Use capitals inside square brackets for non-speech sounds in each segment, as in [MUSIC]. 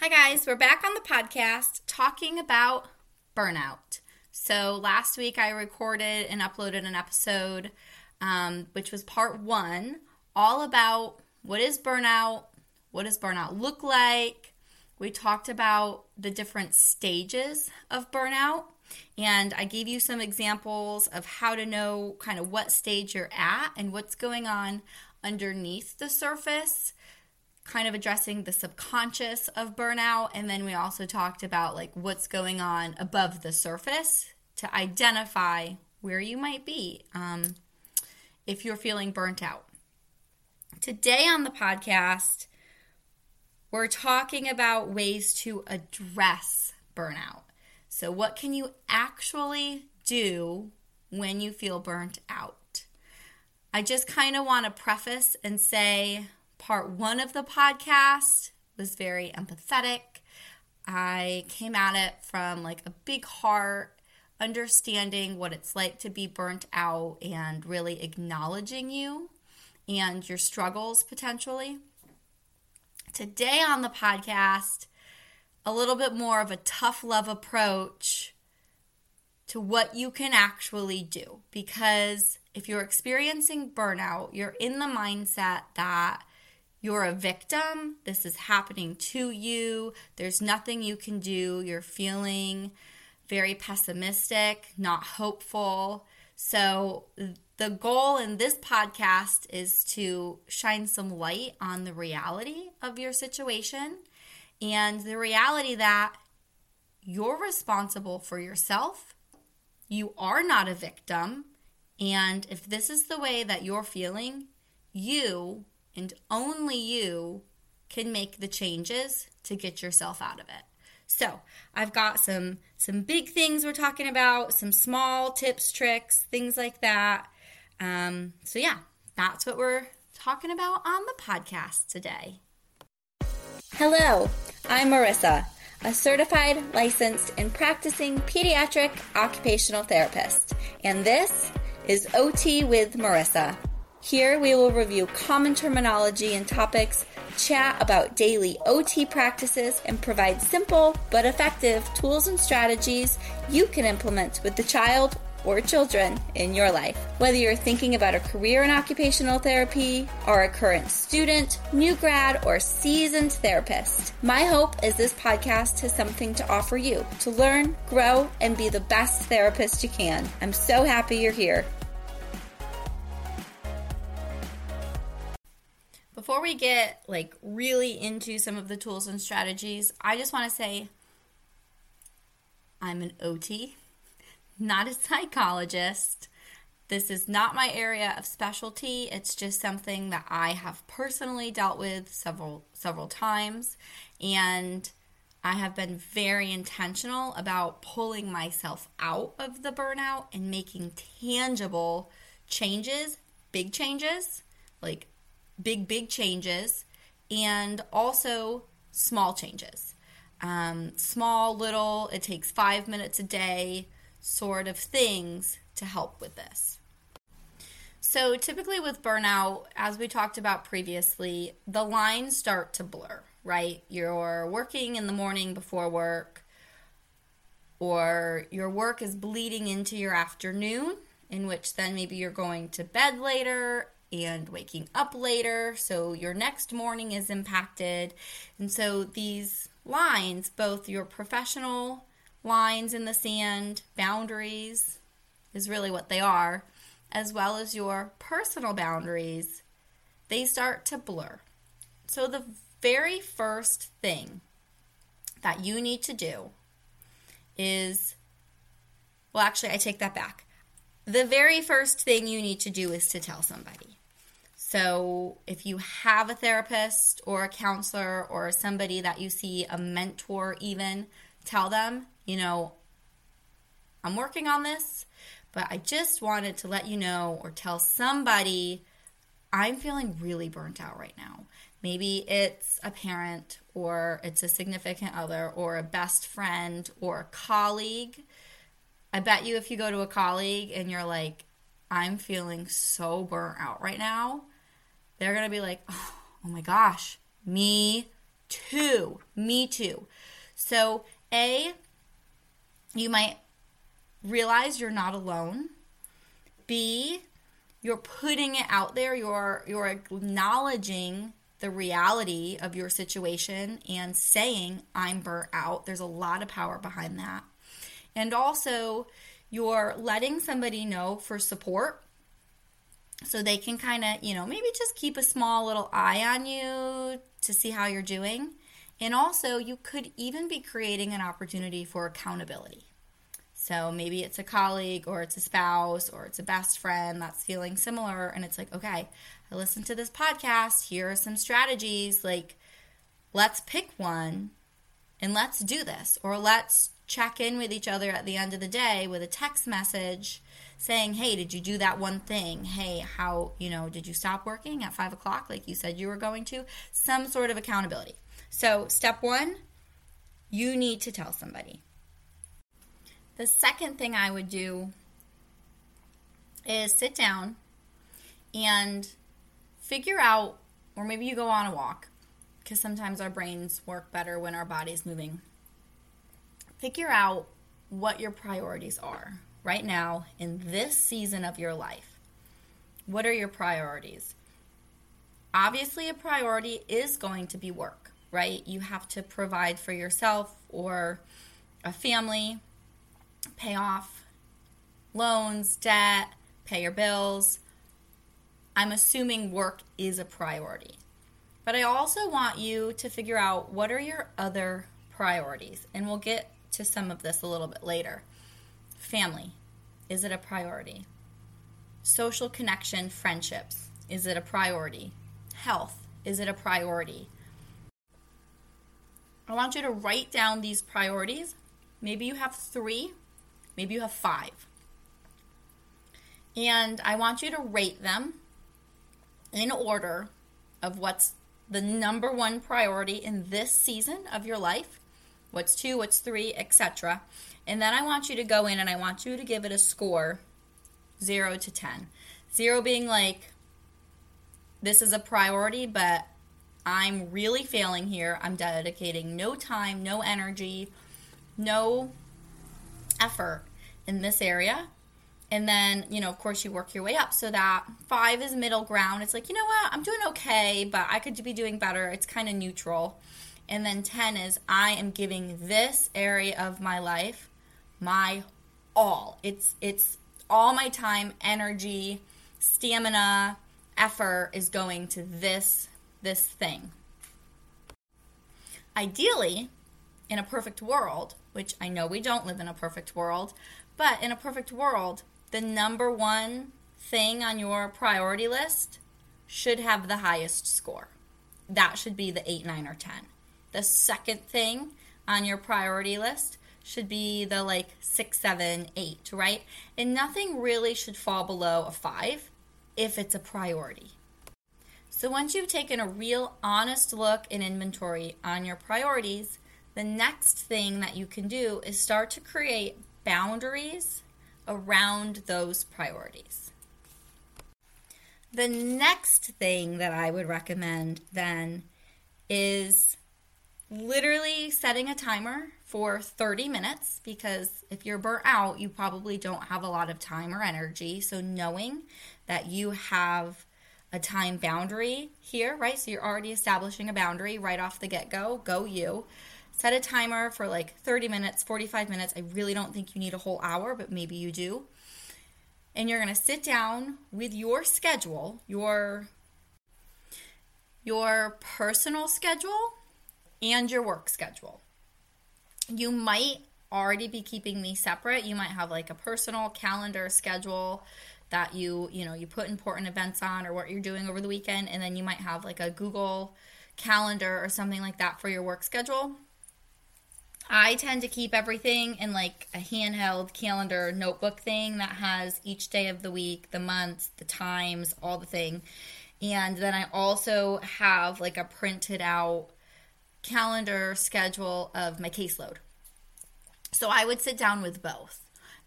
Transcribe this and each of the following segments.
Hi, guys. We're back on the podcast talking about burnout. So, last week I recorded and uploaded an episode, um, which was part one, all about what is burnout, what does burnout look like. We talked about the different stages of burnout, and I gave you some examples of how to know kind of what stage you're at and what's going on underneath the surface kind of addressing the subconscious of burnout. And then we also talked about like what's going on above the surface to identify where you might be um, if you're feeling burnt out. Today on the podcast, we're talking about ways to address burnout. So, what can you actually do when you feel burnt out? I just kind of want to preface and say part one of the podcast was very empathetic. I came at it from like a big heart, understanding what it's like to be burnt out and really acknowledging you and your struggles potentially. Today on the podcast, a little bit more of a tough love approach to what you can actually do. Because if you're experiencing burnout, you're in the mindset that you're a victim. This is happening to you. There's nothing you can do. You're feeling very pessimistic, not hopeful. So, the goal in this podcast is to shine some light on the reality of your situation and the reality that you're responsible for yourself. You are not a victim. And if this is the way that you're feeling, you and only you can make the changes to get yourself out of it. So, I've got some some big things we're talking about, some small tips, tricks, things like that. Um, so yeah, that's what we're talking about on the podcast today. Hello, I'm Marissa, a certified, licensed, and practicing pediatric occupational therapist, and this is OT with Marissa. Here we will review common terminology and topics, chat about daily OT practices, and provide simple but effective tools and strategies you can implement with the child or children in your life. Whether you're thinking about a career in occupational therapy, or a current student, new grad, or seasoned therapist, my hope is this podcast has something to offer you to learn, grow, and be the best therapist you can. I'm so happy you're here. Before we get like really into some of the tools and strategies, I just want to say I'm an OT, not a psychologist. This is not my area of specialty. It's just something that I have personally dealt with several several times and I have been very intentional about pulling myself out of the burnout and making tangible changes, big changes, like big, big changes and also small changes. Um, small, little, it takes five minutes a day sort of things to help with this. So, typically with burnout, as we talked about previously, the lines start to blur, right? You're working in the morning before work, or your work is bleeding into your afternoon, in which then maybe you're going to bed later and waking up later. So your next morning is impacted. And so these lines, both your professional lines in the sand, boundaries is really what they are, as well as your personal boundaries, they start to blur. So the very first thing that you need to do is well, actually, I take that back. The very first thing you need to do is to tell somebody. So, if you have a therapist or a counselor or somebody that you see, a mentor, even, tell them, you know, I'm working on this, but I just wanted to let you know or tell somebody I'm feeling really burnt out right now. Maybe it's a parent or it's a significant other or a best friend or a colleague. I bet you if you go to a colleague and you're like, I'm feeling so burnt out right now, they're going to be like, oh, oh my gosh, me too. Me too. So, A, you might realize you're not alone. B, you're putting it out there, you're you're acknowledging the reality of your situation and saying I'm burnt out. There's a lot of power behind that. And also, you're letting somebody know for support so they can kind of, you know, maybe just keep a small little eye on you to see how you're doing. And also, you could even be creating an opportunity for accountability. So maybe it's a colleague or it's a spouse or it's a best friend that's feeling similar. And it's like, okay, I listened to this podcast. Here are some strategies. Like, let's pick one and let's do this. Or let's check in with each other at the end of the day with a text message saying, hey, did you do that one thing? Hey, how, you know, did you stop working at five o'clock like you said you were going to? Some sort of accountability. So, step one, you need to tell somebody. The second thing I would do is sit down and figure out, or maybe you go on a walk, because sometimes our brains work better when our body's moving. Figure out what your priorities are right now in this season of your life. What are your priorities? Obviously, a priority is going to be work, right? You have to provide for yourself or a family, pay off loans, debt, pay your bills. I'm assuming work is a priority. But I also want you to figure out what are your other priorities. And we'll get to some of this a little bit later. Family, is it a priority? Social connection, friendships, is it a priority? Health, is it a priority? I want you to write down these priorities. Maybe you have three, maybe you have five. And I want you to rate them in order of what's the number one priority in this season of your life what's two, what's three, etc. And then I want you to go in and I want you to give it a score 0 to 10. 0 being like, this is a priority, but I'm really failing here. I'm dedicating no time, no energy, no effort in this area. And then, you know, of course, you work your way up so that five is middle ground. It's like, you know what, I'm doing okay, but I could be doing better. It's kind of neutral. And then 10 is I am giving this area of my life my all. It's it's all my time, energy, stamina, effort is going to this this thing. Ideally, in a perfect world, which I know we don't live in a perfect world, but in a perfect world, the number one thing on your priority list should have the highest score. That should be the 8, 9, or 10. The second thing on your priority list should be the like six, seven, eight, right? And nothing really should fall below a five if it's a priority. So once you've taken a real honest look and inventory on your priorities, the next thing that you can do is start to create boundaries around those priorities. The next thing that I would recommend then is literally setting a timer for 30 minutes because if you're burnt out, you probably don't have a lot of time or energy. So, knowing that you have a time boundary here, right? So, you're already establishing a boundary right off the get go. Go you. Set a timer for like 30 minutes, 45 minutes. I really don't think you need a whole hour, but maybe you do. And you're going to sit down with your schedule, your your personal schedule and your work schedule. You might already be keeping these separate. You might have like a personal calendar schedule that you, you know, you put important events on or what you're doing over the weekend and then you might have like a Google calendar or something like that for your work schedule. I tend to keep everything in like a handheld calendar notebook thing that has each day of the week, the months, the times, all the thing. And then I also have like a printed out calendar schedule of my caseload. So I would sit down with both.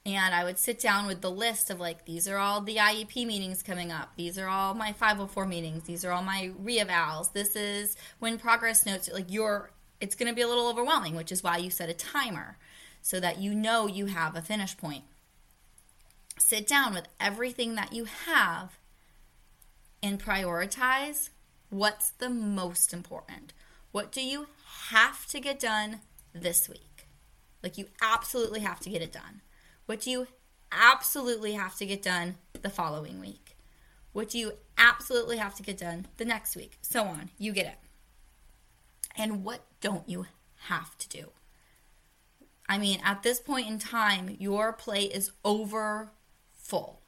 And I would sit down with the list of like, these are all the IEP meetings coming up. These are all my 504 meetings. These are all my reevals. This is when progress notes, like, you're, it's going to be a little overwhelming, which is why you set a timer so that you know you have a finish point. Sit down with everything that you have and prioritize what's the most important. What do you have to get done this week? Like, you absolutely have to get it done. What do you absolutely have to get done the following week? What do you absolutely have to get done the next week? So on. You get it. And what don't you have to do? I mean, at this point in time, your plate is over full.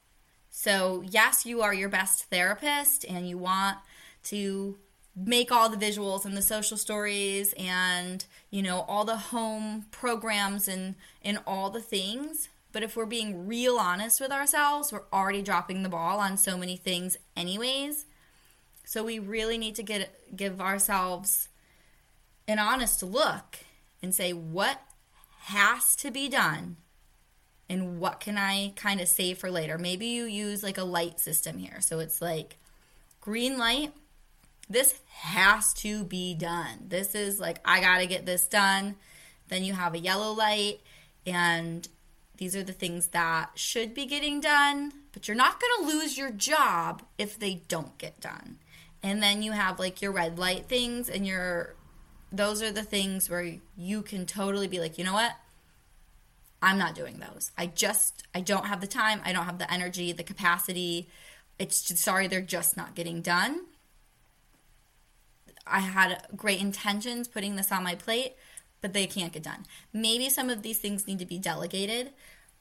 So, yes, you are your best therapist and you want to make all the visuals and the social stories and, you know, all the home programs and and all the things. But if we're being real honest with ourselves, we're already dropping the ball on so many things anyways. So we really need to get give ourselves an honest look and say what has to be done and what can I kind of save for later. Maybe you use like a light system here. So it's like green light, this has to be done. This is like, I got to get this done. Then you have a yellow light, and these are the things that should be getting done, but you're not going to lose your job if they don't get done. And then you have like your red light things, and your those are the things where you can totally be like, you know what? I'm not doing those. I just I don't have the time. I don't have the energy, the capacity. It's just, sorry they're just not getting done. I had great intentions putting this on my plate, but they can't get done. Maybe some of these things need to be delegated.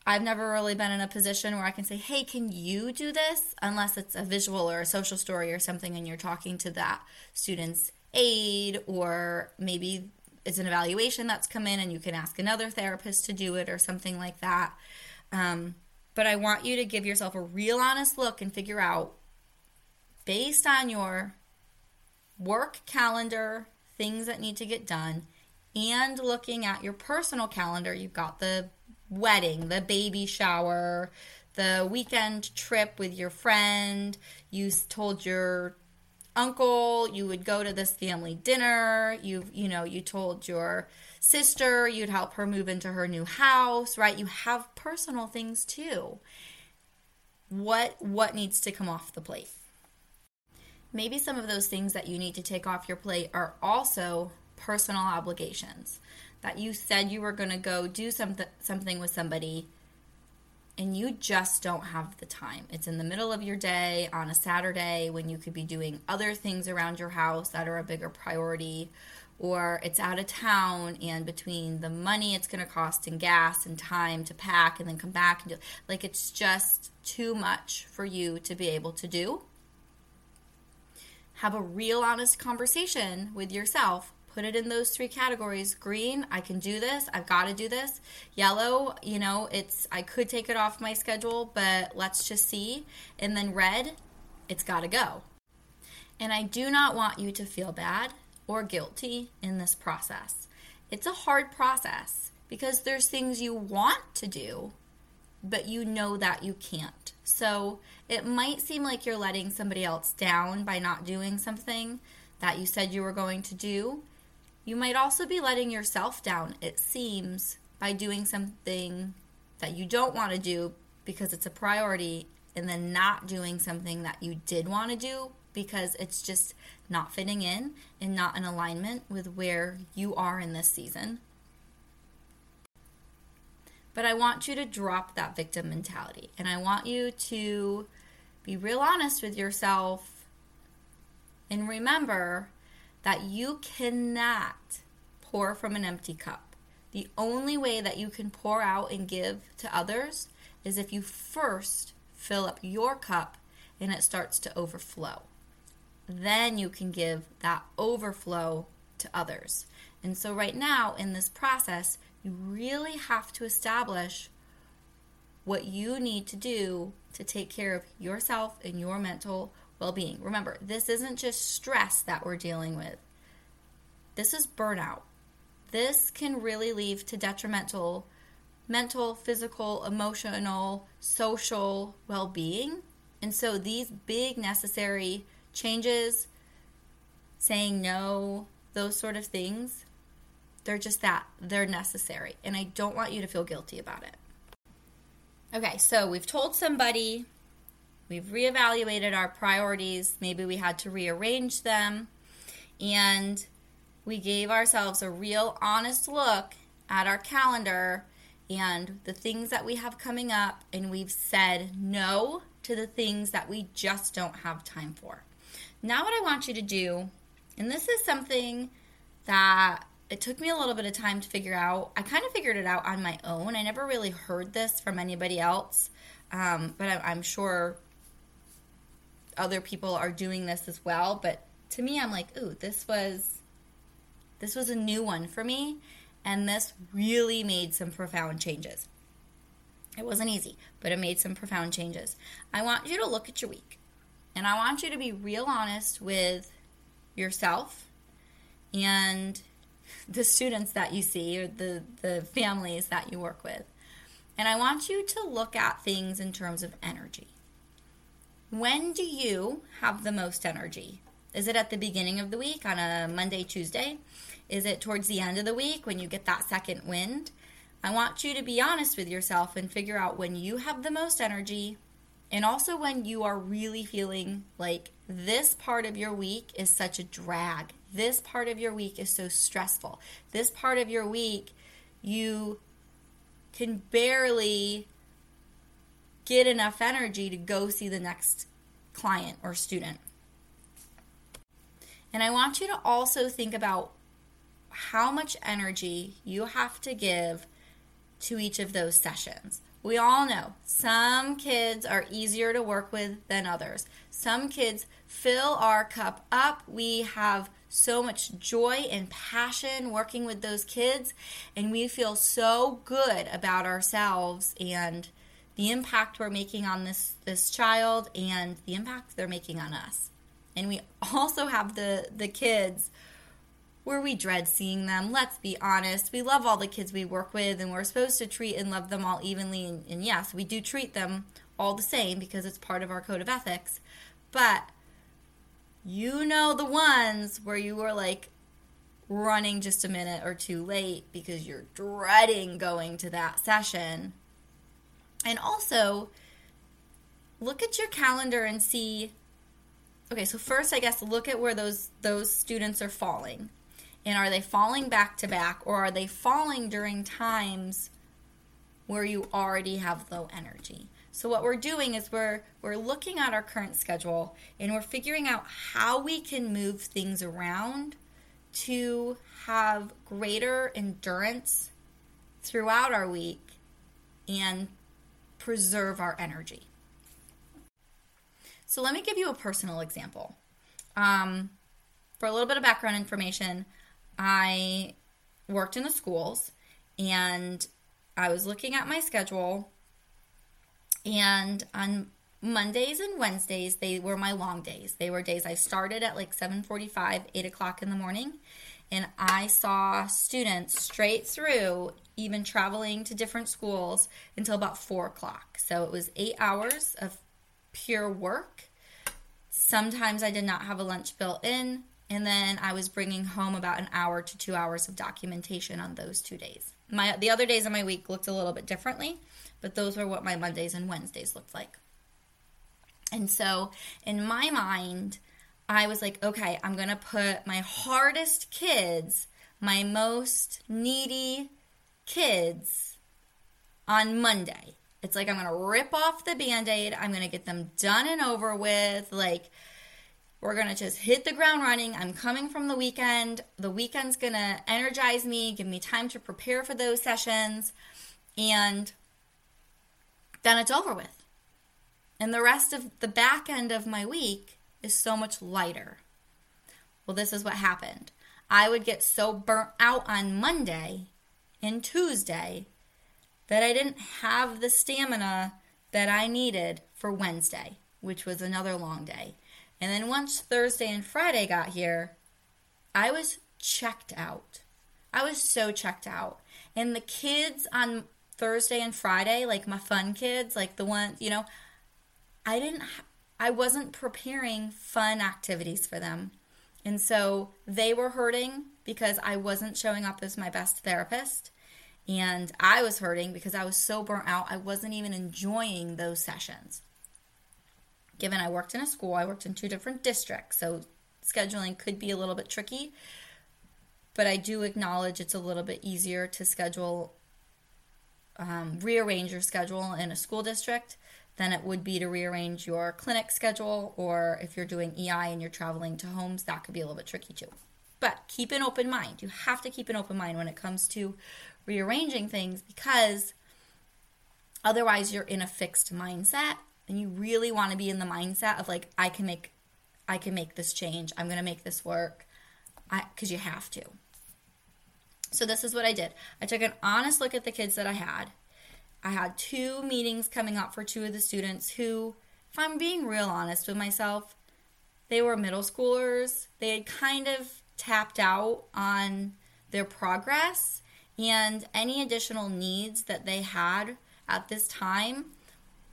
I've never really been in a position where I can say, "Hey, can you do this?" unless it's a visual or a social story or something and you're talking to that student's aide or maybe it's an evaluation that's come in and you can ask another therapist to do it or something like that. Um, but I want you to give yourself a real honest look and figure out, based on your work calendar, things that need to get done, and looking at your personal calendar, you've got the wedding, the baby shower, the weekend trip with your friend, you told your uncle you would go to this family dinner. You you know you told your sister you'd help her move into her new house right? You have personal things too. What what needs to come off the plate maybe some of those things that you need to take off your plate are also personal obligations that you said you were going to go do something something with somebody and you just don't have the time. It's in the middle of your day on a Saturday when you could be doing other things around your house that are a bigger priority, or it's out of town and between the money it's going to cost and gas and time to pack and then come back and do like it's just too much for you to be able to do. Have a real honest conversation with yourself. Put it in those three categories. Green i can do this. I've got to do this. Yellow you know it's i could take it off my schedule but let's just see. And then red it's got to go. And i do not want you to feel bad or guilty in this process. It's a hard process because there's things you want to do but you know that you can't so it might seem like you're letting somebody else down by not doing something that you said you were going to do you might also be letting yourself down, it seems, by doing something that you don't want to do because it's a priority and then not doing something that you did want to do because it's just not fitting in and not in alignment with where you are in this season. But I want you to drop that victim mentality and I want you to be real honest with yourself and remember that you cannot pour from an empty cup. The only way that you can pour out and give to others is if you first fill up your cup and it starts to overflow. Then you can give that overflow to others. And so, right now in this process, you really have to establish what you need to do to take care of yourself and your mental well being. Remember, this isn't just stress that we're dealing with, this is burnout. This can really lead to detrimental mental, physical, emotional, social well being. And so these big necessary changes, saying no, those sort of things, they're just that. They're necessary. And I don't want you to feel guilty about it. Okay, so we've told somebody, we've reevaluated our priorities, maybe we had to rearrange them, and we gave ourselves a real honest look at our calendar and the things that we have coming up, and we've said no to the things that we just don't have time for. Now, what I want you to do, and this is something that it took me a little bit of time to figure out. I kind of figured it out on my own. I never really heard this from anybody else, um, but I, I'm sure other people are doing this as well. But to me, I'm like, ooh, this was this was a new one for me, and this really made some profound changes. It wasn't easy, but it made some profound changes. I want you to look at your week, and I want you to be real honest with yourself and the students that you see or the, the families that you work with. And I want you to look at things in terms of energy. When do you have the most energy? Is it at the beginning of the week on a Monday, Tuesday? Is it towards the end of the week when you get that second wind? I want you to be honest with yourself and figure out when you have the most energy and also when you are really feeling like this part of your week is such a drag. This part of your week is so stressful. This part of your week, you can barely get enough energy to go see the next client or student. And I want you to also think about how much energy you have to give to each of those sessions. We all know some kids are easier to work with than others. Some kids fill our cup up. We have so much joy and passion working with those kids, and we feel so good about ourselves and the impact we're making on this, this child and the impact they're making on us. And we [LAUGHS] also have the, the kids where we dread seeing them. Let's be honest. We love all the kids we work with, and we're supposed to treat and love them all evenly. And, and, yes, we do treat them all the same because it's part of our code of ethics. But you know the ones where you were like running just a minute or two late because you're dreading going to that session. And also, look at your calendar and see okay so first i guess look at where those those students are falling and are they falling back to back or are they falling during times where you already have low energy? So what we're doing is we're we're looking at our current schedule and we're figuring out how we can move things around to have greater endurance throughout our week and preserve our energy. So let me give you a personal example. Um, for a little bit of background information, I worked in the schools and I was looking at my schedule and on Mondays and Wednesdays they were my long days. They were days I started at like 7:45, 8 o'clock in the morning, and I saw students straight through, even traveling to different schools until about four o'clock. So it was eight hours of pure work. Sometimes I did not have a lunch built in. And then I was bringing home about an hour to two hours of documentation on those two days. My the other days of my week looked a little bit differently, but those were what my Mondays and Wednesdays looked like. And so in my mind, I was like, okay, I'm gonna put my hardest kids, my most needy kids on Monday. It's like I'm gonna rip off the band aid, I'm gonna get them done and over with. Like, we're going to just hit the ground running. I'm coming from the weekend. The weekend's going to energize me, give me time to prepare for those sessions, and then it's over with. And the rest of the back end of my week is so much lighter. Well, this is what happened. I would get so burnt out on Monday and Tuesday that I didn't have the stamina that I needed for Wednesday, which was another long day. And then once Thursday and Friday got here, I was checked out. I was so checked out. And the kids on Thursday and Friday, like my fun kids, like the ones, you know, I didn't, I wasn't preparing fun activities for them. And so they were hurting because I wasn't showing up as my best therapist. And I was hurting because I was so burnt out, I wasn't even enjoying those sessions. Given I worked in a school, I worked in two different districts, so scheduling could be a little bit tricky. But I do acknowledge it's a little bit easier to schedule, um, rearrange your schedule in a school district than it would be to rearrange your clinic schedule, or if you're doing EI and you're traveling to homes, that could be a little bit tricky too. But keep an open mind. You have to keep an open mind when it comes to rearranging things because otherwise you're in a fixed mindset and you really want to be in the mindset of like I can make I can make this change. I'm going to make this work. I cuz you have to. So this is what I did. I took an honest look at the kids that I had. I had two meetings coming up for two of the students who if I'm being real honest with myself, they were middle schoolers. They had kind of tapped out on their progress and any additional needs that they had at this time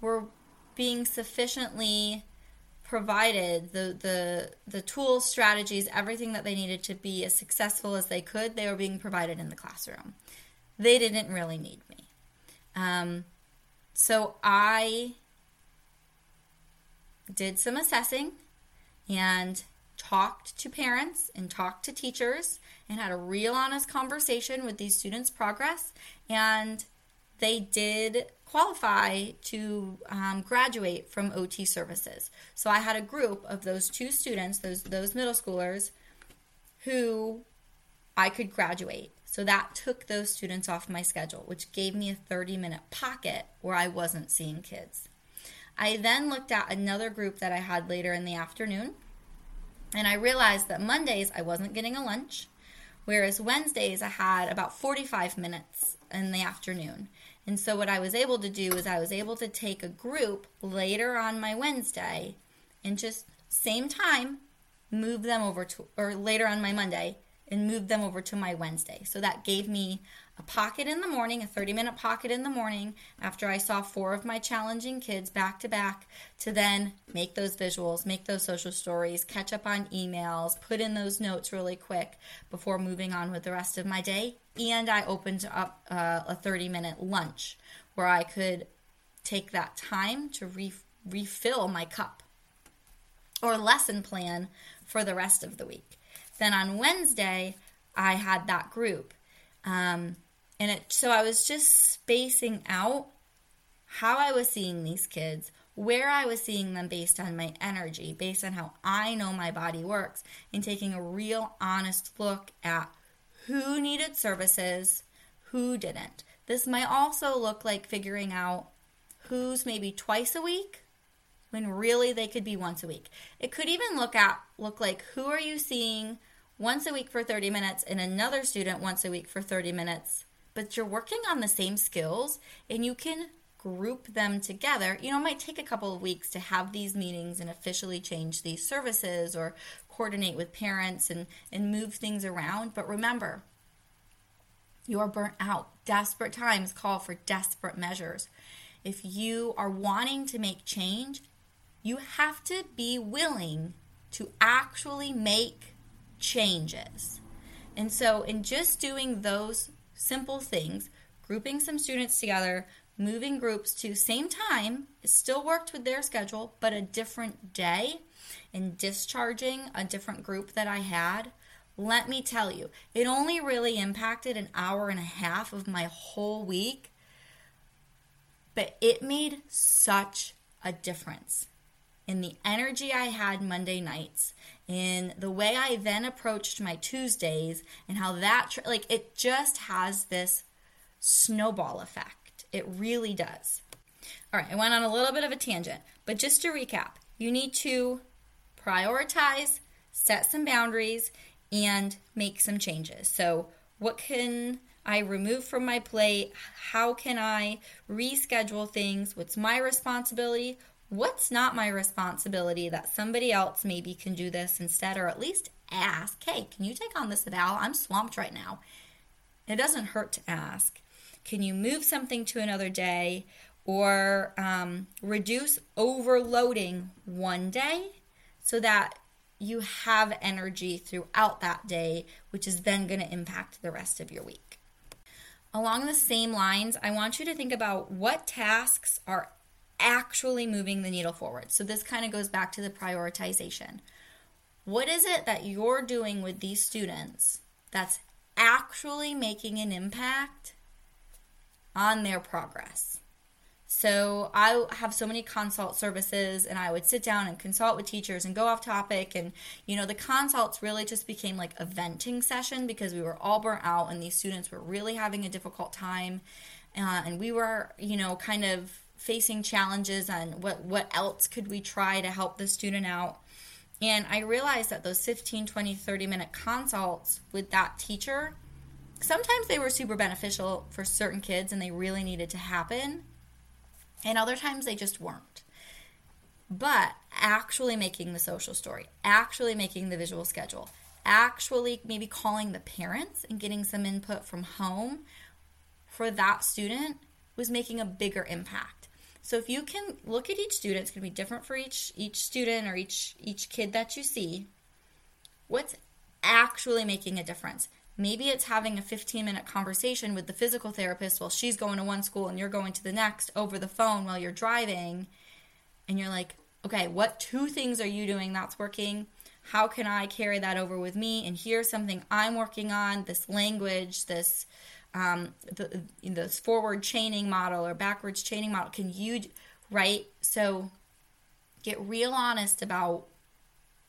were being sufficiently provided the the the tools strategies everything that they needed to be as successful as they could they were being provided in the classroom. They didn't really need me. Um, so i did some assessing and talked to parents and talked to teachers and had a real honest conversation with these students' progress, and they did qualify to um, graduate from OT services. So I had a group of those two students, those those middle schoolers, who I could graduate. So that took those students off my schedule, which gave me a 30 minute pocket where I wasn't seeing kids. I then looked at another group that I had later in the afternoon, and I realized that Mondays I wasn't getting a lunch. Whereas Wednesdays, I had about 45 minutes in the afternoon. And so, what I was able to do is I was able to take a group later on my Wednesday and just same time move them over to, or later on my Monday and move them over to my Wednesday. So that gave me a pocket in the morning, a 30 minute pocket in the morning after I saw four of my challenging kids back to back to then make those visuals, make those social stories, catch up on emails, put in those notes really quick before moving on with the rest of my day. And I opened up uh, a 30 minute lunch where I could take that time to re- refill my cup or lesson plan for the rest of the week. Then on Wednesday, I had that group. Um, and it so I was just spacing out how I was seeing these kids, where I was seeing them based on my energy, based on how I know my body works, and taking a real honest look at who needed services, who didn't. This might also look like figuring out who's maybe twice a week when really they could be once a week. It could even look at look like who are you seeing once a week for 30 minutes and another student once a week for 30 minutes but you're working on the same skills and you can group them together. You know, it might take a couple of weeks to have these meetings and officially change these services or coordinate with parents and, and move things around. But remember, you're burnt out. Desperate times call for desperate measures. If you are wanting to make change, you have to be willing to actually make changes. And so, in just doing those simple things, grouping some students together, moving groups to same time, it still worked with their schedule, but a different day, and discharging a different group that I had. Let me tell you, it only really impacted an hour and a half of my whole week, but it made such a difference in the energy I had Monday nights, in the way I then approached my Tuesdays, and how that, like, it just has this snowball effect. It really does. All right, I went on a little bit of a tangent, but just to recap, you need to prioritize, set some boundaries, and make some changes. So, what can I remove from my plate? How can I reschedule things? What's my responsibility? What's not my responsibility that somebody else maybe can do this instead, or at least ask, hey, can you take on this eval? I'm swamped right now. It doesn't hurt to ask Can you move something to another day or um, reduce overloading one day so that you have energy throughout that day, which is then going to impact the rest of your week. Along the same lines, I want you to think about what tasks are actually moving the needle forward. So, this kind of goes back to the prioritization. What is it that you're doing with these students that's actually making an impact on their progress? So I have so many consult services and I would sit down and consult with teachers and go off topic and you know the consults really just became like a venting session because we were all burnt out and these students were really having a difficult time uh, and we were you know kind of facing challenges and what what else could we try to help the student out and I realized that those 15 20 30 minute consults with that teacher sometimes they were super beneficial for certain kids and they really needed to happen and other times they just weren't. But actually making the social story, actually making the visual schedule, actually maybe calling the parents and getting some input from home for that student was making a bigger impact. So if you can look at each student, it's going to be different for each each student or each each kid that you see. What's actually making a difference? Maybe it's having a 15 minute conversation with the physical therapist while she's going to one school and you're going to the next over the phone while you're driving. And you're like, okay, what two things are you doing that's working? How can I carry that over with me? And here's something I'm working on this language, this. Um, the, this forward chaining model or backwards chaining model can you right so get real honest about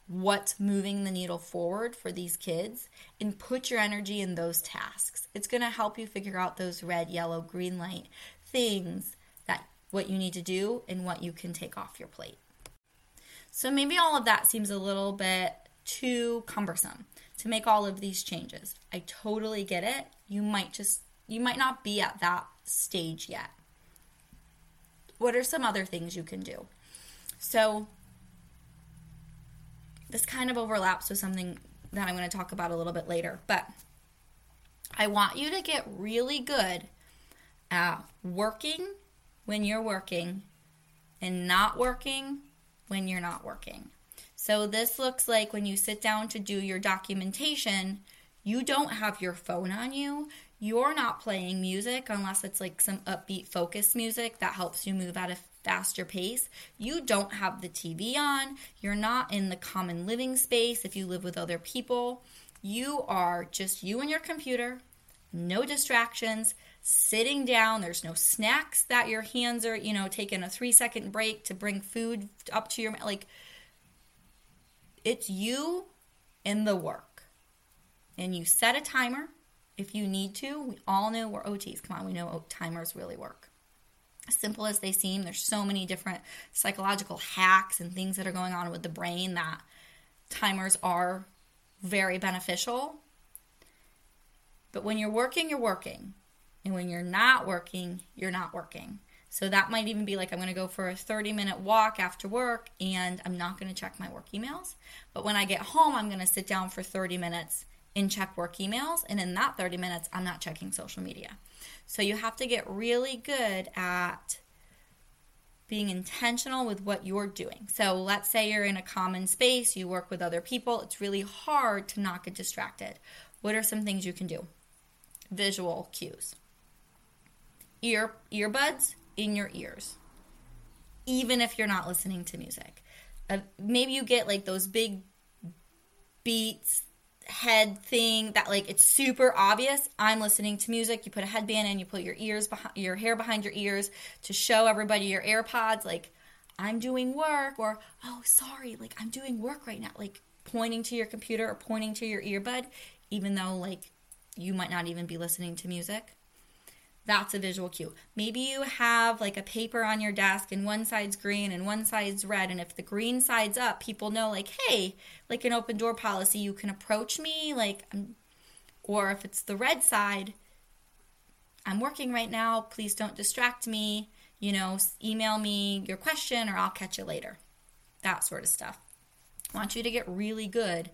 what's moving the needle forward for these kids and put your energy in those tasks. It's going to help you figure out those red, yellow, green light things that what you need to do and what you can take off your plate. So maybe all of that seems a little bit too cumbersome to make all of these changes. I totally get it. You might just you might not be at that stage yet. What are some other things you can do? So this kind of overlaps with something that I'm going to talk about a little bit later. But I want you to get really good at working when you're working and not working when you're not working. So, this looks like when you sit down to do your documentation, you don't have your phone on you. You're not playing music unless it's like some upbeat focus music that helps you move at a faster pace. You don't have the TV on. You're not in the common living space if you live with other people. You are just you and your computer, no distractions, sitting down. There's no snacks that your hands are, you know, taking a three second break to bring food up to your like. It's you and the work. And you set a timer if you need to. We all know we're OTs. Come on, we know timers really work simple as they seem, there's so many different psychological hacks and things that are going on with the brain that timers are very beneficial. But when you're working, you're working. And when you're not working, you're not working. So that might even be like I'm going to go for a 30 minute walk after work and I'm not going to check my work emails. But when I get home, I'm going to sit down for 30 minutes and check work emails. And in that 30 minutes, I'm not checking social media. So you have to get really good at being intentional with what you're doing. So let's say you're in a common space, you work with other people, it's really hard to not get distracted. What are some things you can do? Visual cues. Ear earbuds in your ears. Even if you're not listening to music. Uh, maybe you get like those big beats head thing that like it's super obvious. I'm listening to music. You put a headband in you put your ears behind your hair behind your ears to show everybody your airpods. Like i'm doing work or oh sorry like i'm doing work right now. Like pointing to your computer or pointing to your earbud even though like you might not even be listening to music that's a visual cue. Maybe you have like a paper on your desk and one side's green and one side's red. And if the green side's up, people know, like, hey, like an open door policy, you can approach me. Like, or if it's the red side, I'm working right now. Please don't distract me. You know, email me your question or I'll catch you later. That sort of stuff. I want you to get really good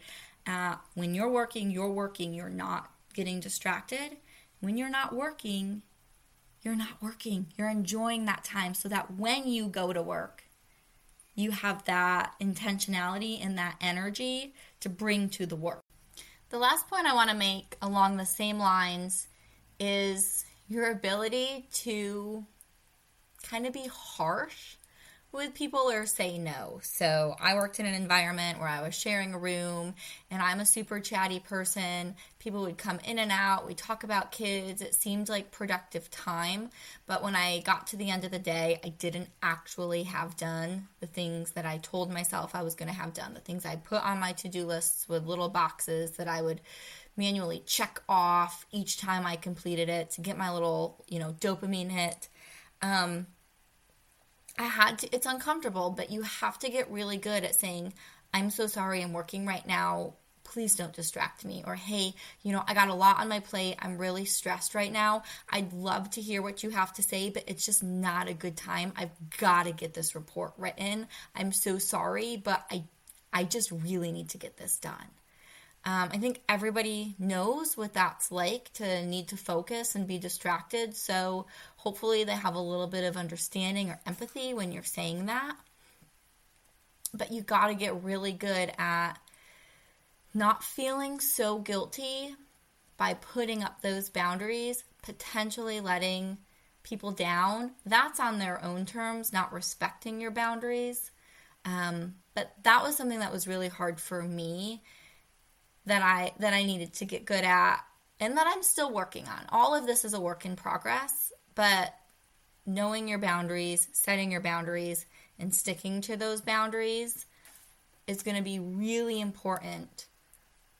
at when you're working, you're working, you're not getting distracted. When you're not working, you're not working. You're enjoying that time so that when you go to work, you have that intentionality and that energy to bring to the work. The last point I want to make along the same lines is your ability to kind of be harsh with people or say no. So I worked in an environment where I was sharing a room and I'm a super chatty person. People would come in and out. We talk about kids. It seemed like productive time. But when I got to the end of the day, I didn't actually have done the things that I told myself I was going to have done, the things I put on my to do lists with little boxes that I would manually check off each time I completed it to get my little, you know, dopamine hit. Um, I had to, it's uncomfortable, but you have to get really good at saying, I'm so sorry, I'm working right now. Please don't distract me. Or, hey, you know, I got a lot on my plate. I'm really stressed right now. I'd love to hear what you have to say, but it's just not a good time. I've got to get this report written. I'm so sorry, but I, I just really need to get this done. Um, I think everybody knows what that's like to need to focus and be distracted. So hopefully they have a little bit of understanding or empathy when you're saying that. But you got to get really good at not feeling so guilty by putting up those boundaries, potentially letting people down. That's on their own terms, not respecting your boundaries. Um, but that was something that was really hard for me that I that I needed to get good at and that I'm still working on. All of this is a work in progress, but knowing your boundaries, setting your boundaries and sticking to those boundaries is going to be really important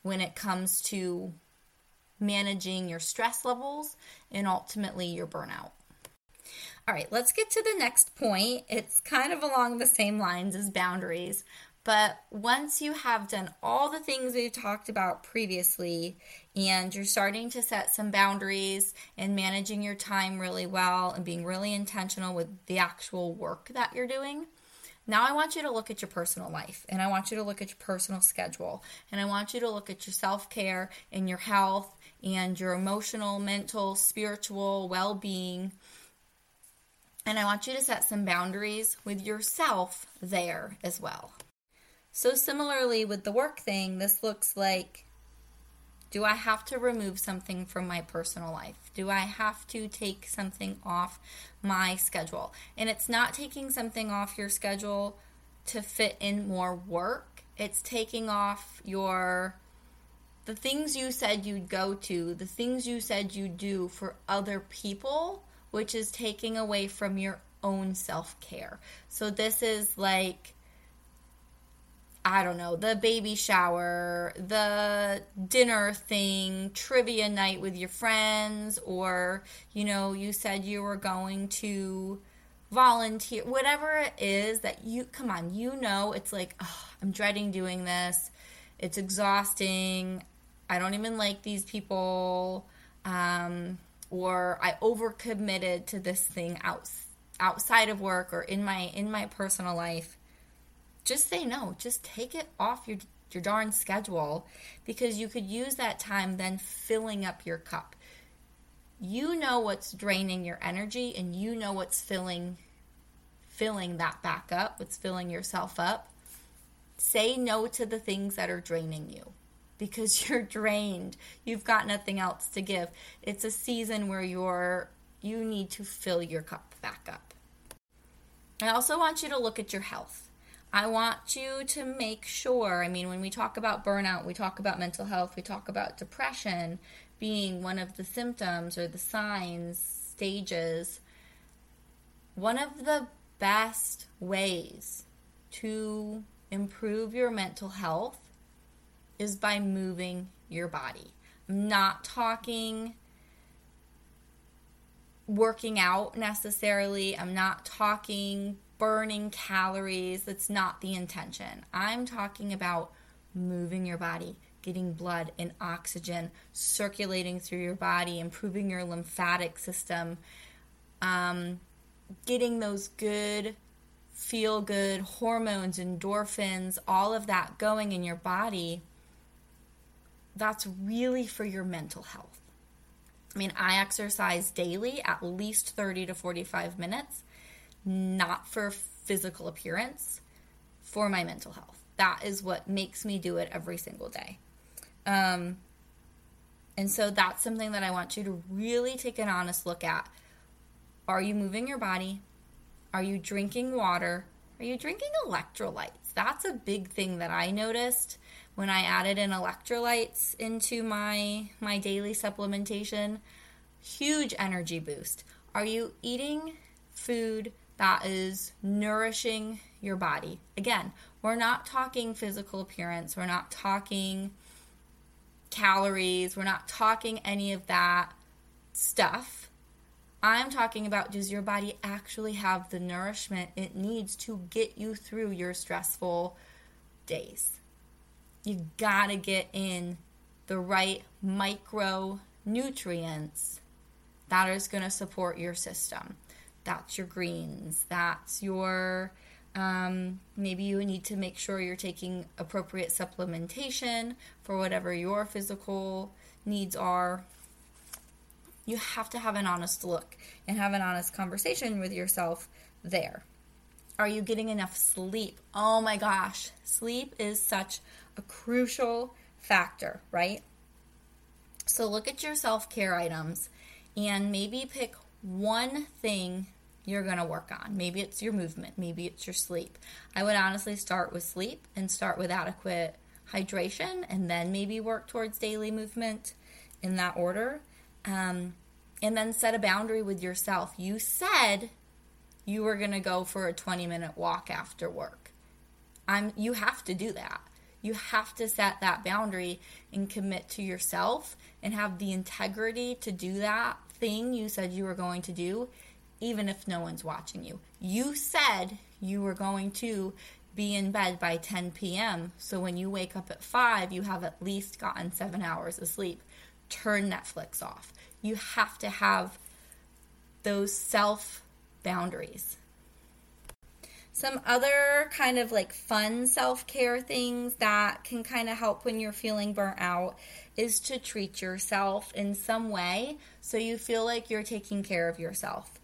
when it comes to managing your stress levels and ultimately your burnout. All right, let's get to the next point. It's kind of along the same lines as boundaries, but once you have done all the things we've talked about previously and you're starting to set some boundaries and managing your time really well and being really intentional with the actual work that you're doing, now I want you to look at your personal life and I want you to look at your personal schedule and I want you to look at your self care and your health and your emotional, mental, spiritual well being. And I want you to set some boundaries with yourself there as well. So, similarly with the work thing, this looks like do I have to remove something from my personal life? Do I have to take something off my schedule? And it's not taking something off your schedule to fit in more work, it's taking off your the things you said you'd go to, the things you said you'd do for other people, which is taking away from your own self care. So, this is like I don't know, the baby shower, the dinner thing, trivia night with your friends, or, you know, you said you were going to volunteer, whatever it is that you, come on, you know, it's like, oh, I'm dreading doing this. It's exhausting. I don't even like these people. Um, or I overcommitted to this thing out, outside of work or in my in my personal life just say no. Just take it off your your darn schedule because you could use that time then filling up your cup. You know what's draining your energy and you know what's filling filling that back up, what's filling yourself up. Say no to the things that are draining you because [LAUGHS] you're drained. You've got nothing else to give. It's a season where you're you need to fill your cup back up. I also want you to look at your health. I want you to make sure. I mean, when we talk about burnout, we talk about mental health, we talk about depression being one of the symptoms or the signs, stages. One of the best ways to improve your mental health is by moving your body. I'm not talking working out necessarily. I'm not talking burning calories. That's not the intention. I'm talking about moving your body, getting blood and oxygen circulating through your body, improving your lymphatic system, um, getting those good, feel good hormones, endorphins, all of that going in your body. That's really for your mental health. I mean, I exercise daily at least 30 to 45 minutes, not for physical appearance, for my mental health. That is what makes me do it every single day. Um, and so that's something that I want you to really take an honest look at. Are you moving your body? Are you drinking water? Are you drinking electrolytes? That's a big thing that I noticed when I added in electrolytes into my my daily supplementation. Huge energy boost. Are you eating food that is nourishing your body? Again, we're not talking physical appearance. We're not talking calories. We're not talking any of that stuff. I'm talking about does your body actually have the nourishment it needs to get you through your stressful days? You gotta get in the right micronutrients that is gonna support your system. That's your greens, that's your um, maybe you need to make sure you're taking appropriate supplementation for whatever your physical needs are. You have to have an honest look and have an honest conversation with yourself there. Are you getting enough sleep? Oh my gosh, sleep is such a crucial factor, right? So look at your self care items and maybe pick one thing you're going to work on. Maybe it's your movement, maybe it's your sleep. I would honestly start with sleep and start with adequate hydration and then maybe work towards daily movement in that order. Um, and then set a boundary with yourself. You said you were going to go for a 20 minute walk after work. I'm you have to do that. You have to set that boundary and commit to yourself and have the integrity to do that thing you said you were going to do even if no one's watching you. You said you were going to be in bed by 10 p.m. So when you wake up at 5, you have at least gotten 7 hours of sleep. Turn Netflix off. You have to have those self boundaries. Some other kind of like fun self care things that can kind of help when you're feeling burnt out is to treat yourself in some way so you feel like you're taking care of yourself.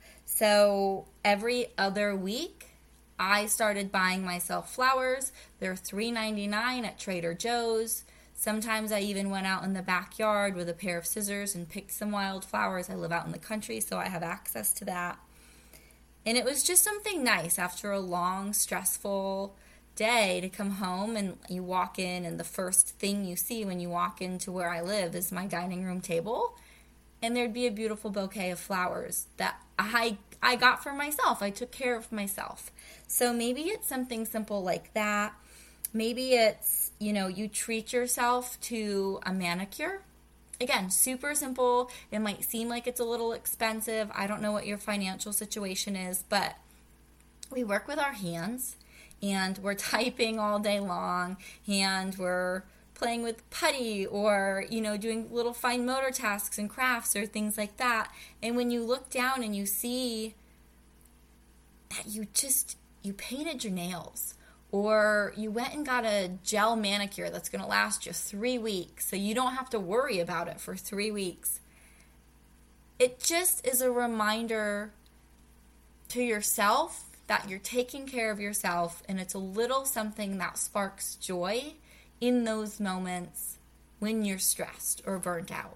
So every other week, I started buying myself flowers. They're $3.99 at Trader Joe's. Sometimes I even went out in the backyard with a pair of scissors and picked some wildflowers. I live out in the country, so I have access to that. And it was just something nice after a long, stressful day to come home and you walk in, and the first thing you see when you walk into where I live is my dining room table. And there'd be a beautiful bouquet of flowers that I I got for myself. I took care of myself. So maybe it's something simple like that. Maybe it's, you know, you treat yourself to a manicure. Again, super simple. It might seem like it's a little expensive. I don't know what your financial situation is, but we work with our hands and we're [LAUGHS] typing all day long and we're playing with putty or you know doing little fine motor tasks and crafts or things like that. And when you look down and you see that you just you painted your nails or you went and got a gel manicure that's going to last you 3 weeks so you don't have to worry about it for 3 weeks. It just is a reminder to yourself that you're taking care of yourself and it's a little something that sparks joy in those moments when you're stressed or burnt out.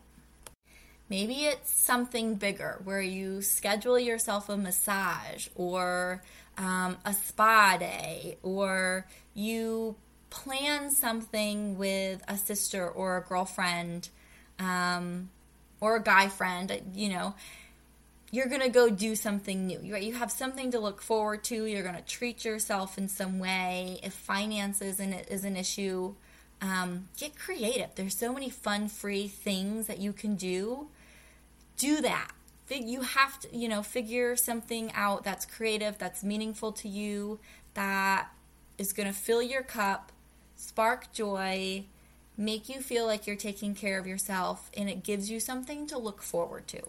Maybe it's something bigger where you schedule yourself a massage or um, a spa day, or you plan something with a sister or a girlfriend um, or a guy friend, you know. You're to go do something new. You have something to look forward to. You're to treat yourself in some way. If finances is an issue, um, get creative. There's so many fun, free things that you can do. Do that. You have to, you know, figure something out that's creative, that's meaningful to you, that is going to fill your cup, spark joy, make you feel like you're taking care of yourself, and it gives you something to look forward to.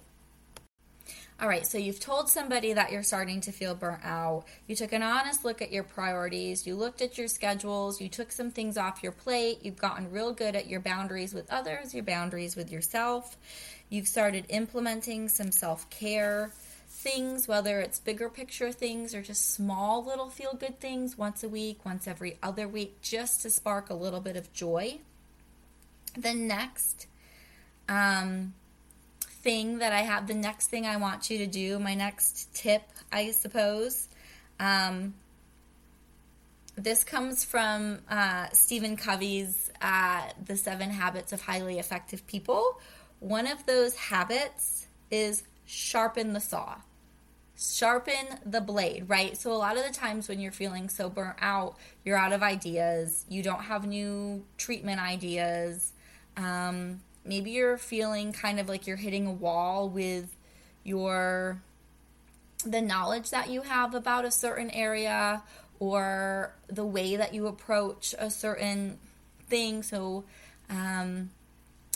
All right, so you've told somebody that you're starting to feel burnt out. You took an honest look at your priorities. You looked at your schedules. You took some things off your plate. You've gotten real good at your boundaries with others, your boundaries with yourself. You've started implementing some self care things, whether it's bigger picture things or just small little feel good things once a week, once every other week, just to spark a little bit of joy. Then, next, um, thing that I have, the next thing I want you to do, my next tip, I suppose. Um, this comes from uh, Stephen Covey's uh, The Seven Habits of Highly Effective People. One of those habits is sharpen the saw, sharpen the blade, right? So, a lot of the times when you're feeling so burnt out, you're out of ideas, you don't have new treatment ideas. Um, maybe you're feeling kind of like you're hitting a wall with your the knowledge that you have about a certain area or the way that you approach a certain thing. So um,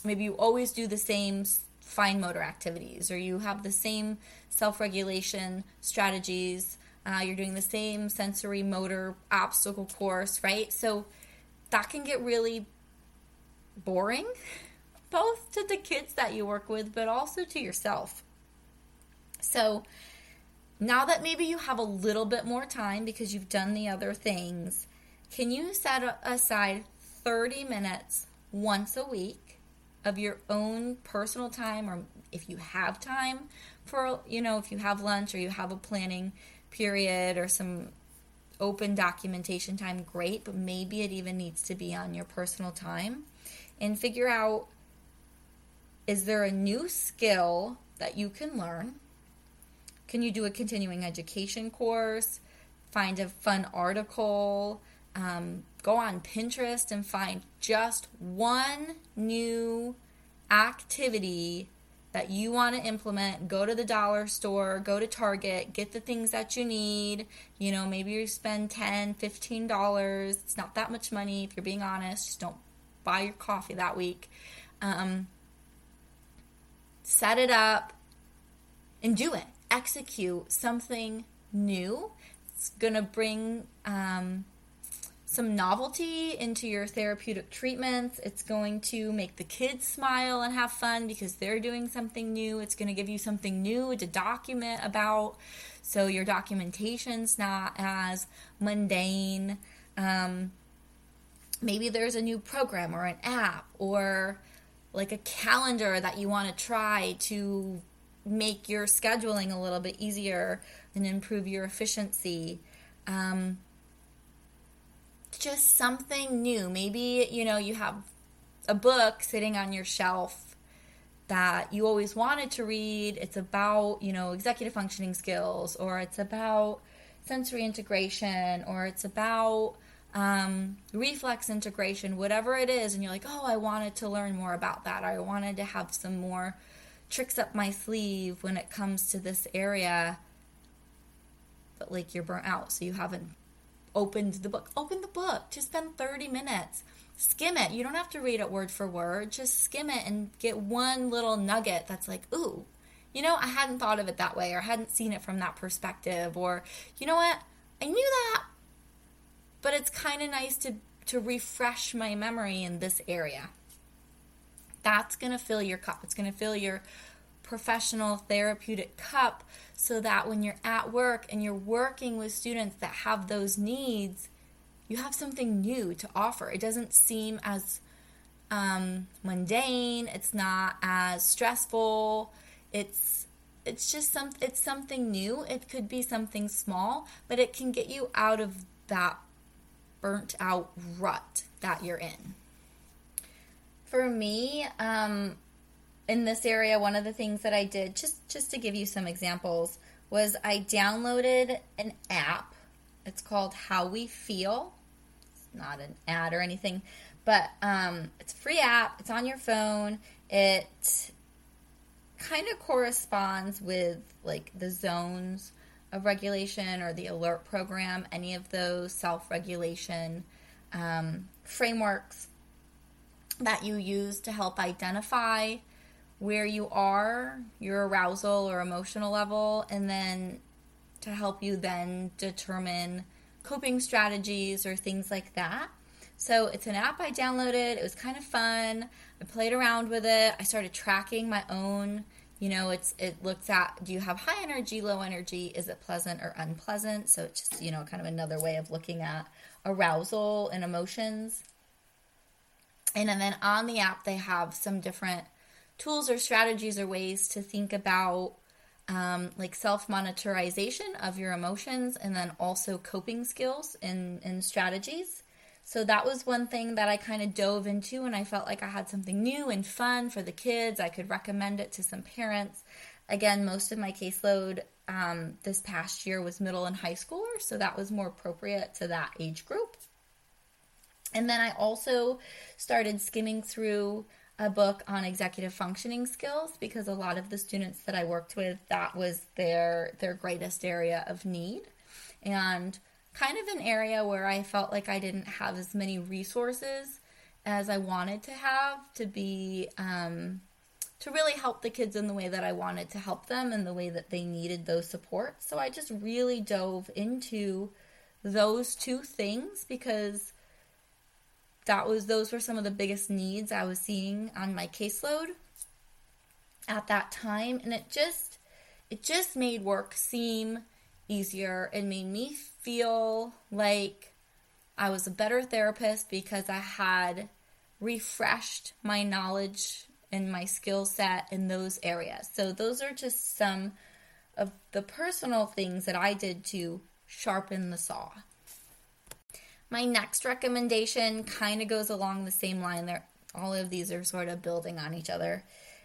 maybe you always do the same fine motor activities or you have the same self-regulation strategies. Uh, you're doing the same sensory motor obstacle course right? So that can get really boring [LAUGHS] both to the kids that you work with, but also to yourself. So now that maybe you have a little bit more time because you've done the other things, can you set aside 30 minutes once a week of your own personal time or if you have time for you know if you have lunch or you have a planning period or some open documentation time great but maybe it even needs to be on your personal time and figure out is there a new skill that you can learn? Can you do a continuing education course? Find a fun article? Um, go on Pinterest and find just one new activity that you want to implement, go to the dollar store, go to Target, get the things that you need. You know, maybe you spend 10, 15 dollars. It's not that much money if you're being honest. Just don't buy your coffee that week. Um, set it up, and do it. Execute something new. It's going to bring um, some novelty into your therapeutic treatments. It's going to make the kids smile and have fun because they're doing something new. It's going to give you something new to document about. So your documentation's not as mundane. Um, maybe there's a new program or an app or like a calendar that you want to try to make your scheduling a little bit easier and improve your efficiency. Um, just something new. Maybe, you know, you have a book sitting on your shelf that you always wanted to read. It's about, you know, executive functioning skills, or it's about sensory integration, or it's about um, reflex integration, whatever it is, and you're like, oh, I wanted to learn more about that. I wanted to have some more tricks up my sleeve when it comes to this area. But like you're burnt out, so you haven't opened the book. Open the book. Just spend 30 minutes. Skim it. You don't have to read it word for word. Just skim it and get one little nugget that's like, ooh, you know, I hadn't thought of it that way, or hadn't seen it from that perspective, or you know what? I knew that, but it's kind of nice to to refresh my memory in this area. That's going to fill your cup. It's going to fill your professional therapeutic cup so that when you're at work and you're working with students that have those needs, you have something new to offer. It doesn't seem as um, mundane. It's not as stressful. It's it's just some it's something new. It could be something small, but it can get you out of that burnt out rut that you're in. For me, um, in this area, one of the things that I did, just just to give you some examples, was I downloaded an app. It's called How We Feel. It's not an ad or anything, but um, it's a free app. It's on your phone. It kind of corresponds with like the zones of regulation or the alert program, any of those self regulation um, frameworks that you use to help identify where you are, your arousal or emotional level, and then to help you then determine coping strategies or things like that. So it's an app I downloaded. It was kind of fun. I played around with it. I started tracking my own. You know, it's it looks at do you have high energy, low energy, is it pleasant or unpleasant? So it's just, you know, kind of another way of looking at arousal and emotions. And and then on the app they have some different tools or strategies or ways to think about um, like self monitorization of your emotions and then also coping skills and, and strategies. So that was one thing that I kind of dove into and I felt like I had something new and fun for the kids. I could recommend it to some parents. Again, most of my caseload um, this past year was middle and high schoolers, so that was more appropriate to that age group. And then I also started skimming through a book on executive functioning skills because a lot of the students that I worked with that was their their greatest area of need and kind of an area where I felt like I didn't have as many resources as I wanted to have to be um, to really help the kids in the way that I wanted to help them and the way that they needed those supports. So I just really dove into those two things because that was those were some of the biggest needs I was seeing on my caseload at that time and it just it just made work seem easier and made me feel like I was a better therapist because I had refreshed my knowledge and my skill set in those areas. So those are just some of the personal things that I did to sharpen the saw. My next recommendation kind of goes along the same line. There, all of these are sort of building on each other,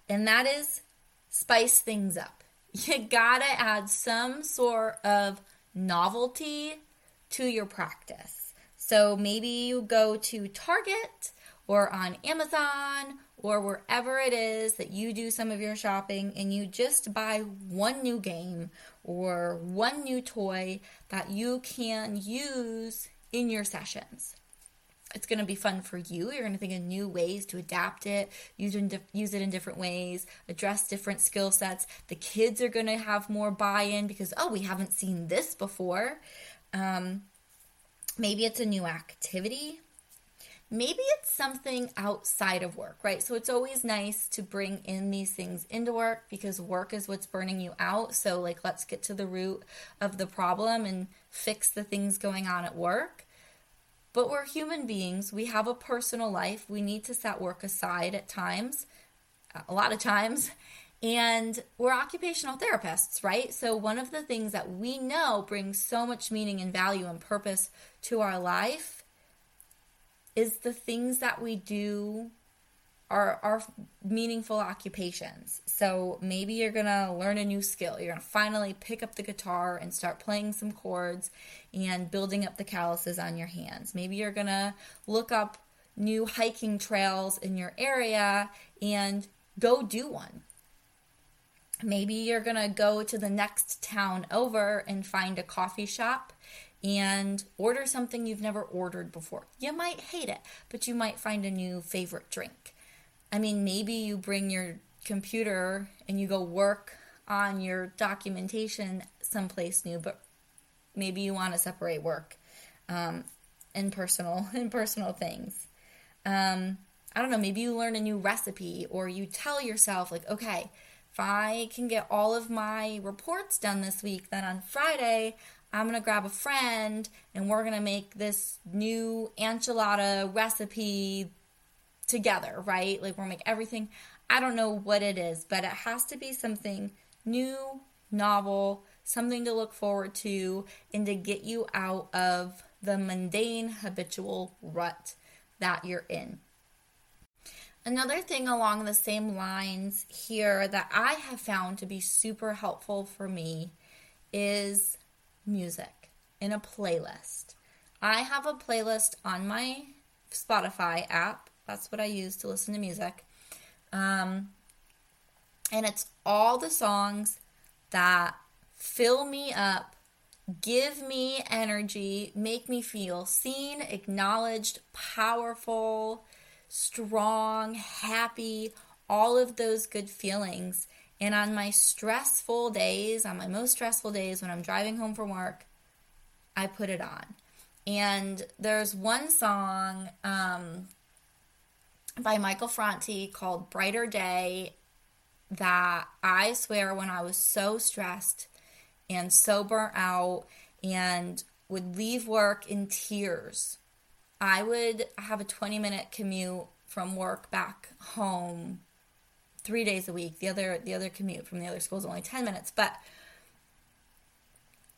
and that is spice things up. [LAUGHS] You gotta add some sort of novelty to your practice. So maybe you go to Target or on Amazon or wherever it is that you do some of your shopping and you just buy one new game or one new toy that you can use in your sessions. It's going to be fun for you. You're going to think of new ways to adapt it, use it in, use it in different ways, address different skill sets. The kids are going to have more buy in because, oh, we haven't seen this before. Um, maybe it's a new activity. Maybe it's something outside of work, right? So it's always nice to bring in these things into work because work is what's burning you out. So, like, let's get to the root of the problem and fix the things going on at work. But we're human beings. We have a personal life. We need to set work aside at times, a lot of times. And we're occupational therapists, right? So, one of the things that we know brings so much meaning and value and purpose to our life is the things that we do are are meaningful occupations. So maybe you're going to learn a new skill. You're going to finally pick up the guitar and start playing some chords and building up the calluses on your hands. Maybe you're going to look up new hiking trails in your area and go do one. Maybe you're going to go to the next town over and find a coffee shop and order something you've never ordered before. You might hate it, but you might find a new favorite drink. I mean, maybe you bring your computer and you go work on your documentation someplace new, but maybe you want to separate work um, and personal [LAUGHS] and personal things. Um, I don't know. Maybe you learn a new recipe, or you tell yourself like, okay, if I can get all of my reports done this week, then on Friday I'm gonna grab a friend and we're gonna make this new enchilada recipe together, right? Like we're make everything. I don't know what it is, but it has to be something new, novel, something to look forward to, and to get you out of the mundane, habitual rut that you're in. Another thing along the same lines here that I have found to be super helpful for me is music in a playlist. I have a playlist on my Spotify app that's what I use to listen to music. Um, and it's all the songs that fill me up, give me energy, make me feel seen, acknowledged, powerful, strong, happy, all of those good feelings. And on my stressful days, on my most stressful days when I'm driving home from work, I put it on. And there's one song um, by Michael Franti called Brighter Day that I swear when I was so stressed and so burnt out and would leave work in tears, I would have a 20 minute commute from work back home three days a week. The other the other commute from the other school is only 10 minutes, but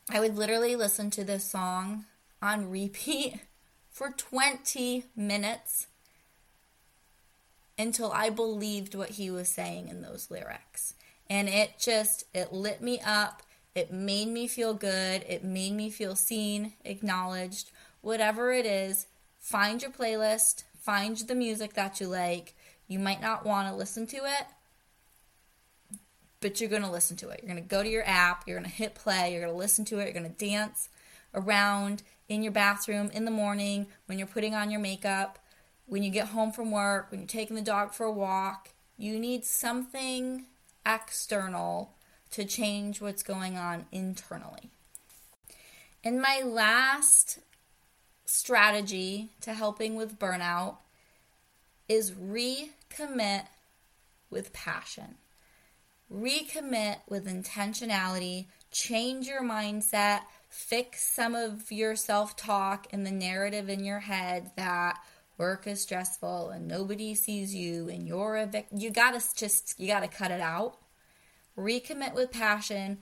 I would literally listen to this song on repeat [LAUGHS] for 20 minutes until I believed what he was saying in those lyrics. And it just it lit me up. It made me feel good. It made me feel seen, acknowledged. Whatever it is, find your playlist, find the music that you like. You might not want to listen to it, but you're going to listen to it. You're going to go to your app, you're going to hit play, you're going to listen to it, you're going to dance around in your bathroom in the morning when you're putting on your makeup, when you get home from work, when you're taking the dog for a walk. You need something external to change what's going on internally. And my last strategy to helping with burnout is recommit with passion recommit with intentionality, change your mindset, fix some of your self talk and the narrative in your head that work is stressful and nobody sees you and you're a victim. You gotta just, you gotta cut it out. Recommit with passion.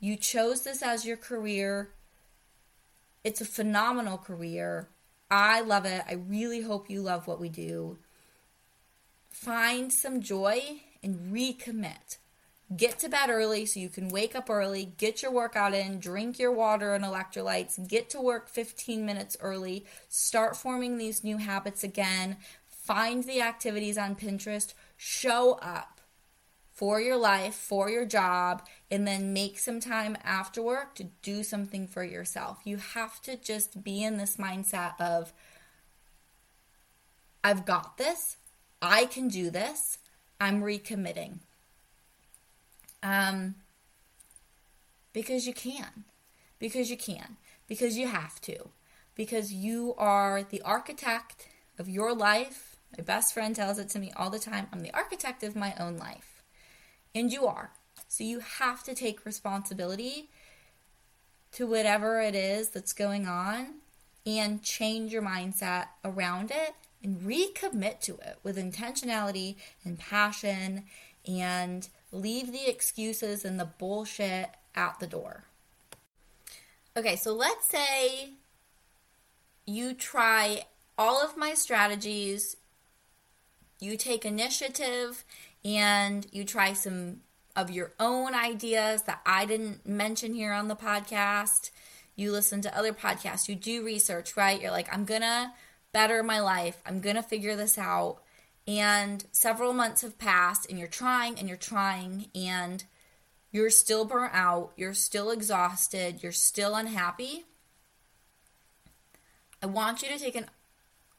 You chose this as your career. It's a phenomenal career. I love it. I really hope you love what we do. Find some joy and recommit get to bed early so you can wake up early, get your workout in, drink your water and electrolytes, get to work 15 minutes early, start forming these new habits again, find the activities on Pinterest, show up for your life, for your job, and then make some time after work to do something for yourself. You have to just be in this mindset of, I've got this, I can do this, I'm recommitting. Um, because you can. Because you can. Because you have to. Because you are the architect of your life. My best friend tells it to me all the time I'm the architect of my own life. And you are. So you have to take responsibility to whatever it is that's going on and change your mindset around it and recommit to it with intentionality and passion and leave the excuses and the bullshit out the door. Okay, so let's say you try all of my strategies, you take initiative, and you try some of your own ideas that I didn't mention here on the podcast. You listen to other podcasts, you do research, right? You're like, I'm gonna better my life, I'm gonna figure this out. And several months have passed and you're trying and you're trying and you're still burnt out, you're still exhausted, you're still unhappy, I want you to take an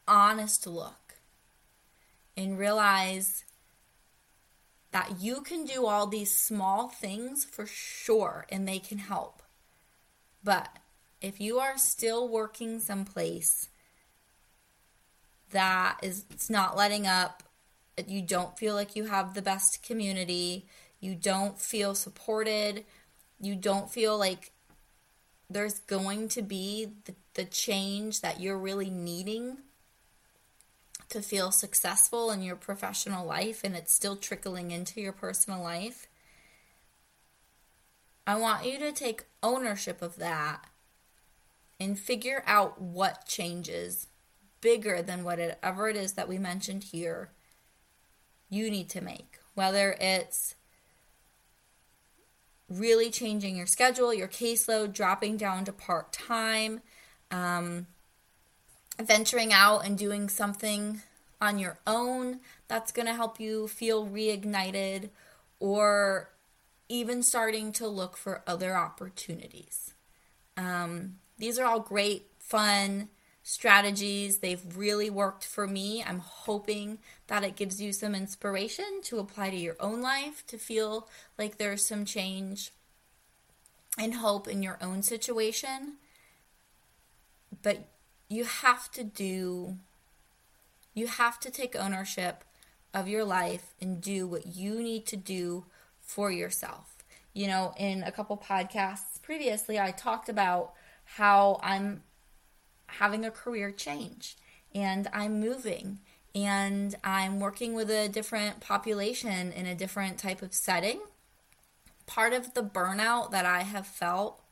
honest look and realize that you can do all these small things for sure and they can help. But if you are still working someplace that is it's not letting up. You don't feel like you have the best community. You don't feel supported. You don't feel like there's going to be the, the change that you're really needing to feel successful in your professional life and it's still trickling into your personal life. I want you to take ownership of that and figure out what changes bigger than whatever it is that we mentioned here you need to make. Whether it's really changing your schedule, your caseload, dropping down to part time, um, venturing out and doing something on your own that's going to help you feel reignited, or even starting to look for other opportunities. Um, these are all great, fun strategies. They've really worked for me. I'm hoping that it gives you some inspiration to apply to your own life, to feel like there's some change and hope in your own situation. But you have to do, you have to take ownership of your life and do what you need to do for yourself. You know, in a couple podcasts previously, I talked about how I'm having a career change and I'm moving and I'm working with a different population in a different type of setting. Part of the burnout that I have felt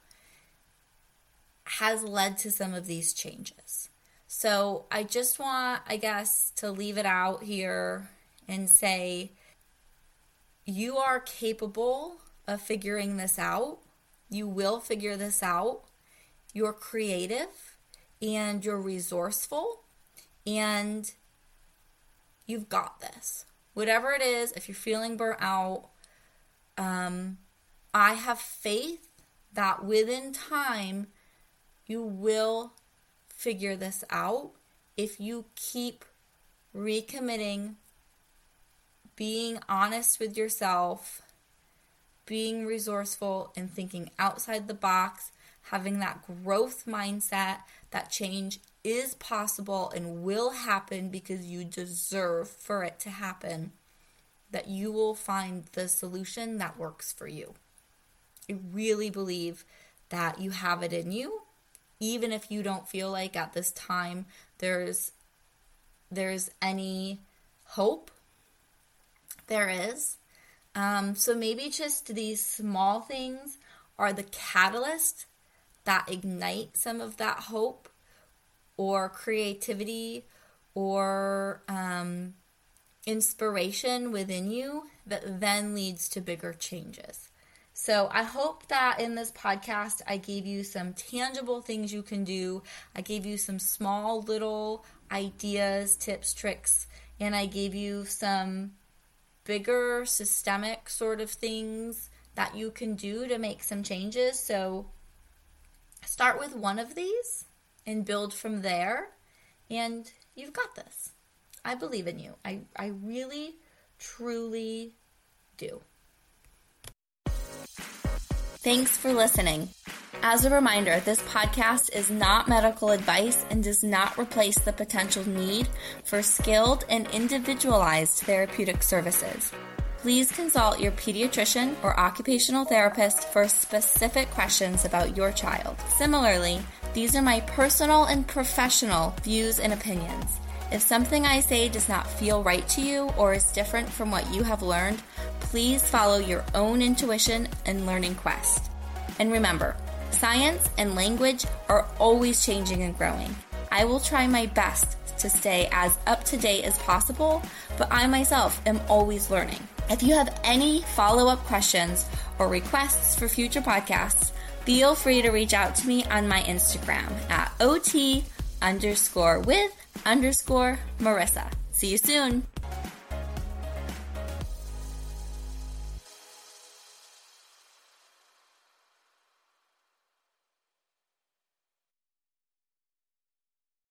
has led to some of these changes. So I just want, I guess, to leave it out here and say you are capable of figuring this out. You will figure this out. You're creative and you're resourceful and you've got this. Whatever it is, if you're feeling burnt out, um, I have faith that within time you will figure this out if you keep recommitting, being honest with yourself, being resourceful, and thinking outside the box, having that growth mindset that change is possible and will happen because you deserve for it to happen, that you will find the solution that works for you. I really believe that you have it in you, even if you don't feel like at this time there's there's any hope. There is. Um, so maybe just these small things are the catalyst that ignite some of that hope or creativity or um, inspiration within you that then leads to bigger changes. So, I hope that in this podcast, I gave you some tangible things you can do. I gave you some small little ideas, tips, tricks, and I gave you some bigger systemic sort of things that you can do to make some changes. So, start with one of these and build from there. And you've got this. I believe in you. I, I really, truly do. Thanks for listening. As a reminder, this podcast is not medical advice and does not replace the potential need for skilled and individualized therapeutic services. Please consult your pediatrician or occupational therapist for specific questions about your child. Similarly, these are my personal and professional views and opinions. If something I say does not feel right to you or is different from what you have learned, please follow your own intuition and learning quest. And remember, science and language are always changing and growing. I will try my best to stay as up to date as possible, but I myself am always learning. If you have any follow up questions or requests for future podcasts, feel free to reach out to me on my Instagram at OT underscore with underscore Marissa. See you soon.